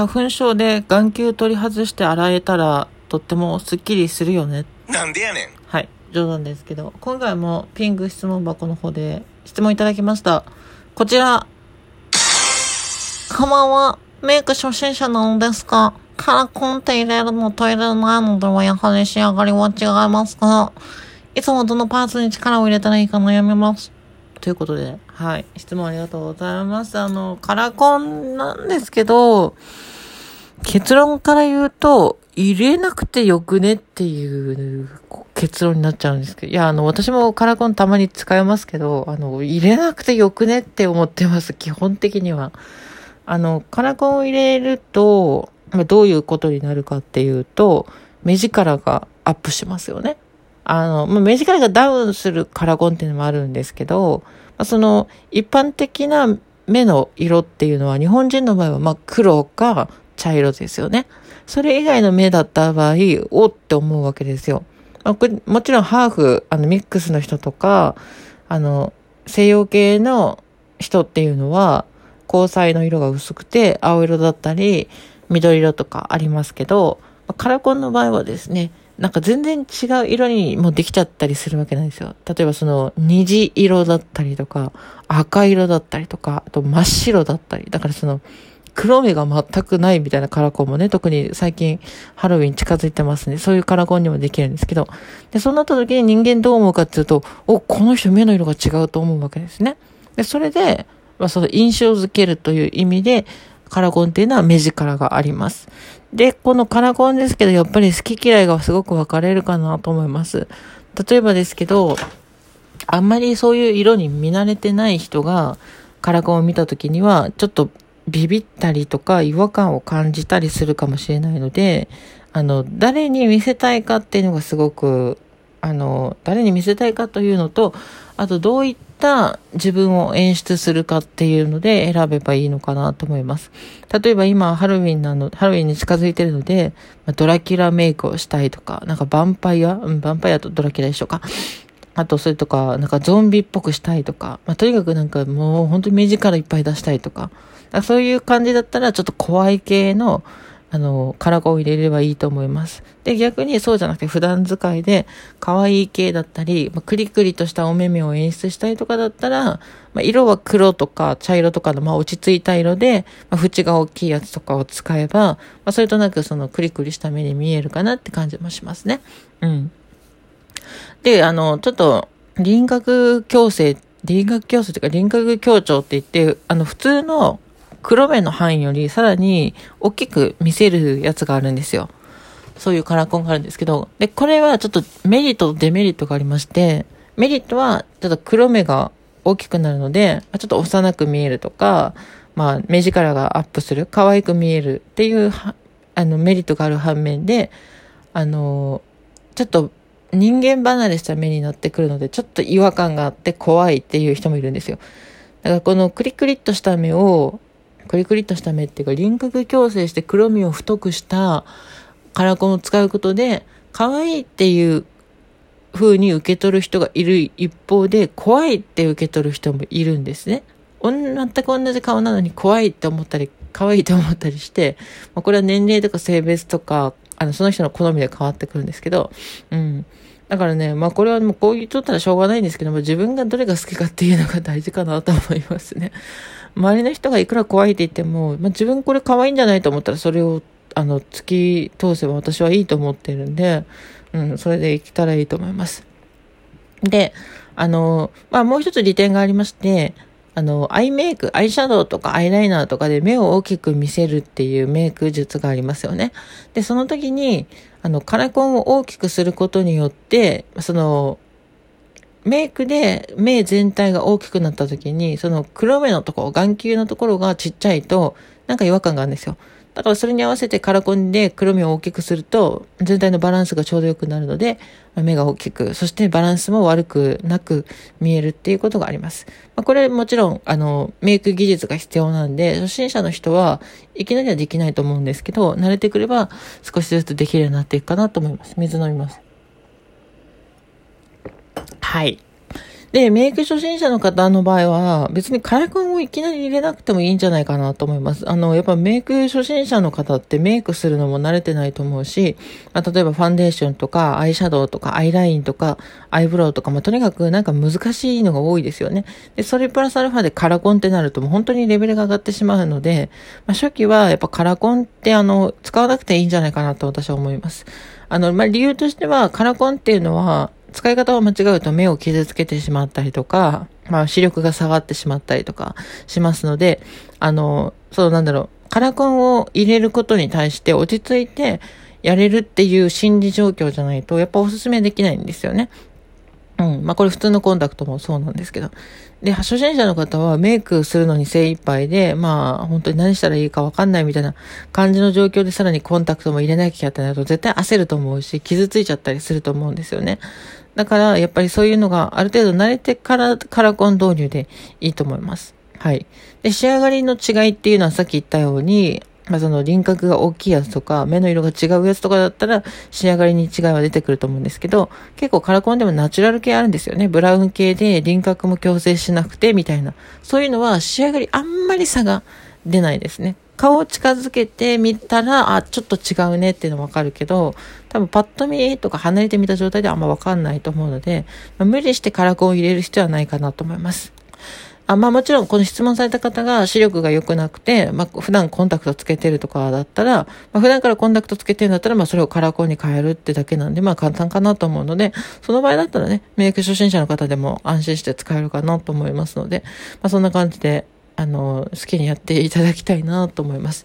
花粉症で眼球取り外して洗えたらとってもスッキリするよね。なんでやねん。はい、冗談ですけど、今回もピンク質問箱の方で質問いただきました。こちら。こんばんは。メイク初心者なのですか？カラコンって入れるのと入れないのではやはり仕上がりは違いますかいつもどのパーツに力を入れたらいいか悩みます。ということで、はい。質問ありがとうございます。あの、カラコンなんですけど、結論から言うと、入れなくてよくねっていう結論になっちゃうんですけど、いや、あの、私もカラコンたまに使いますけど、あの、入れなくてよくねって思ってます、基本的には。あの、カラコンを入れると、どういうことになるかっていうと、目力がアップしますよね。あの、まあ、目力がダウンするカラコンっていうのもあるんですけど、その、一般的な目の色っていうのは、日本人の場合は、まあ、黒か茶色ですよね。それ以外の目だった場合、おって思うわけですよ。まあもちろんハーフ、あの、ミックスの人とか、あの、西洋系の人っていうのは、交際の色が薄くて、青色だったり、緑色とかありますけど、カラコンの場合はですね、なんか全然違う色にもできちゃったりするわけなんですよ。例えばその虹色だったりとか、赤色だったりとか、あと真っ白だったり、だからその黒目が全くないみたいなカラコンもね、特に最近ハロウィン近づいてますね。そういうカラコンにもできるんですけど、で、そうなった時に人間どう思うかっていうと、お、この人目の色が違うと思うわけですね。で、それで、まあ、その印象づけるという意味で、カラコンっていうのは目力があります。で、このカラコンですけど、やっぱり好き嫌いがすごく分かれるかなと思います。例えばですけど、あんまりそういう色に見慣れてない人がカラコンを見た時には、ちょっとビビったりとか違和感を感じたりするかもしれないので、あの、誰に見せたいかっていうのがすごく、あの、誰に見せたいかというのと、あとどういった自分を演出するかっていうので選べばいいのかなと思います。例えば今ハロウィンなの、ハロウィンに近づいてるので、ドラキュラメイクをしたいとか、なんかヴァンパイア？うん、ヴァンパイアとドラキュラでしょうか。あと、それとか、なんかゾンビっぽくしたいとか、まあ、とにかくなんかもう本当に目力いっぱい出したいとか、かそういう感じだったらちょっと怖い系の、あの、カラコンを入れればいいと思います。で、逆にそうじゃなくて普段使いで可愛い系だったり、まあ、クリクリとしたお目目を演出したいとかだったら、まあ、色は黒とか茶色とかの、まあ、落ち着いた色で、まあ、縁が大きいやつとかを使えば、まあ、それとなくそのクリクリした目に見えるかなって感じもしますね。うん。で、あの、ちょっと、輪郭矯正、輪郭矯正というか輪郭強調って言って、あの、普通の黒目の範囲よりさらに大きく見せるやつがあるんですよ。そういうカラコンがあるんですけど、で、これはちょっとメリットとデメリットがありまして、メリットはちょっと黒目が大きくなるので、ちょっと幼く見えるとか、まあ目力がアップする、可愛く見えるっていう、あのメリットがある反面で、あの、ちょっと人間離れした目になってくるので、ちょっと違和感があって怖いっていう人もいるんですよ。だからこのクリクリっとした目を、クリクリっとした目っていうか輪郭矯正して黒みを太くしたカラコンを使うことで、可愛いっていう風に受け取る人がいる一方で、怖いって受け取る人もいるんですね。全く同じ顔なのに怖いって思ったり、可愛いと思ったりして、まあ、これは年齢とか性別とか、あの、その人の好みで変わってくるんですけど、うん。だからね、まあこれはもうこう言っとったらしょうがないんですけども、自分がどれが好きかっていうのが大事かなと思いますね。周りの人がいくら怖いって言っても、まあ自分これ可愛いんじゃないと思ったらそれを、あの、突き通せば私はいいと思ってるんで、うん、それでいけたらいいと思います。で、あの、まあもう一つ利点がありまして、あの、アイメイク、アイシャドウとかアイライナーとかで目を大きく見せるっていうメイク術がありますよね。で、その時に、あの、カラコンを大きくすることによって、その、メイクで目全体が大きくなった時に、その黒目のところ、眼球のところがちっちゃいと、なんか違和感があるんですよ。だからそれに合わせてカラコンで黒目を大きくすると、全体のバランスがちょうど良くなるので、目が大きく、そしてバランスも悪くなく見えるっていうことがあります。まあ、これもちろん、あの、メイク技術が必要なんで、初心者の人はいきなりはできないと思うんですけど、慣れてくれば少しずつできるようになっていくかなと思います。水飲みます。はい。で、メイク初心者の方の場合は、別にカラコンをいきなり入れなくてもいいんじゃないかなと思います。あの、やっぱメイク初心者の方ってメイクするのも慣れてないと思うし、まあ、例えばファンデーションとか、アイシャドウとか、アイラインとか、アイブロウとか、まあ、とにかくなんか難しいのが多いですよね。で、それプラスアルファでカラコンってなるともう本当にレベルが上がってしまうので、まあ、初期はやっぱカラコンってあの、使わなくていいんじゃないかなと私は思います。あの、まあ、理由としては、カラコンっていうのは、使い方を間違うと目を傷つけてしまったりとか、まあ視力が下がってしまったりとかしますので、あの、そうなんだろう、カラコンを入れることに対して落ち着いてやれるっていう心理状況じゃないと、やっぱおすすめできないんですよね。うん。まあこれ普通のコンタクトもそうなんですけど。で、初心者の方はメイクするのに精一杯で、まあ、本当に何したらいいかわかんないみたいな感じの状況でさらにコンタクトも入れなきゃってなると絶対焦ると思うし、傷ついちゃったりすると思うんですよね。だから、やっぱりそういうのがある程度慣れてからカラコン導入でいいと思います。はい。で、仕上がりの違いっていうのはさっき言ったように、まあ、その輪郭が大きいやつとか、目の色が違うやつとかだったら、仕上がりに違いは出てくると思うんですけど、結構カラコンでもナチュラル系あるんですよね。ブラウン系で輪郭も矯正しなくて、みたいな。そういうのは仕上がりあんまり差が出ないですね。顔を近づけてみたら、あ、ちょっと違うねっていうのわかるけど、多分パッと見とか離れてみた状態ではあんまわかんないと思うので、まあ、無理してカラコンを入れる必要はないかなと思います。あまあもちろんこの質問された方が視力が良くなくて、まあ普段コンタクトつけてるとかだったら、まあ普段からコンタクトつけてるんだったら、まあそれをカラコンに変えるってだけなんで、まあ簡単かなと思うので、その場合だったらね、メイク初心者の方でも安心して使えるかなと思いますので、まあそんな感じで、あの、好きにやっていただきたいなと思います。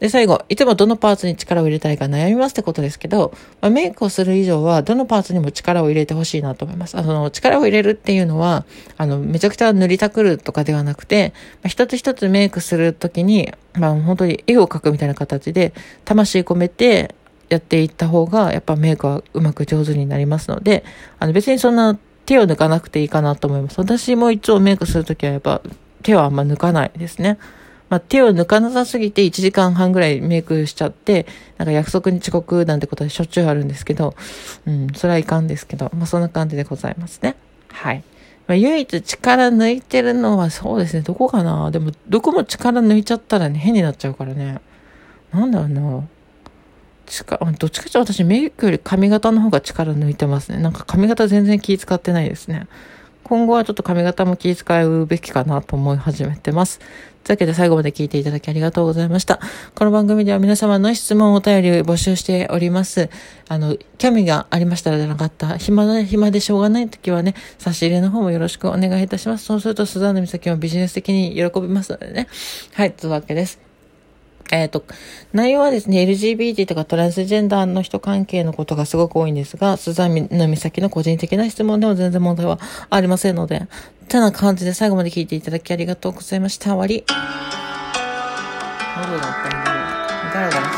で、最後、いつもどのパーツに力を入れたいか悩みますってことですけど、まあ、メイクをする以上は、どのパーツにも力を入れてほしいなと思います。あの、力を入れるっていうのは、あの、めちゃくちゃ塗りたくるとかではなくて、まあ、一つ一つメイクするときに、まあ、本当に絵を描くみたいな形で、魂込めてやっていった方が、やっぱメイクはうまく上手になりますので、あの、別にそんな手を抜かなくていいかなと思います。私もいつもメイクするときはやっぱ手はあんま抜かないですね。まあ、手を抜かなさすぎて1時間半ぐらいメイクしちゃって、なんか約束に遅刻なんてことはしょっちゅうあるんですけど、うん、それはいかんですけど、まあ、そんな感じでございますね。はい。まあ、唯一力抜いてるのはそうですね、どこかな？でも、どこも力抜いちゃったらね、変になっちゃうからね。なんだろうな。力、どっちかというと私メイクより髪型の方が力抜いてますね。なんか髪型全然気使ってないですね。今後はちょっと髪型も気遣うべきかなと思い始めてます。というわけで最後まで聞いていただきありがとうございました。この番組では皆様の質問、お便りを募集しております。あの、キャミがありましたらじゃなかった、暇で、暇でしょうがない時はね、差し入れの方もよろしくお願いいたします。そうすると、スザンヌ美咲もビジネス的に喜びますのでね。はい、というわけです。えっ、ー、と、内容はですね、LGBT とかトランスジェンダーの人関係のことがすごく多いんですが、スザンの岬の個人的な質問でも全然問題はありませんので、てな感じで最後まで聞いていただきありがとうございました。終わり。喉だったんで、ガラガラ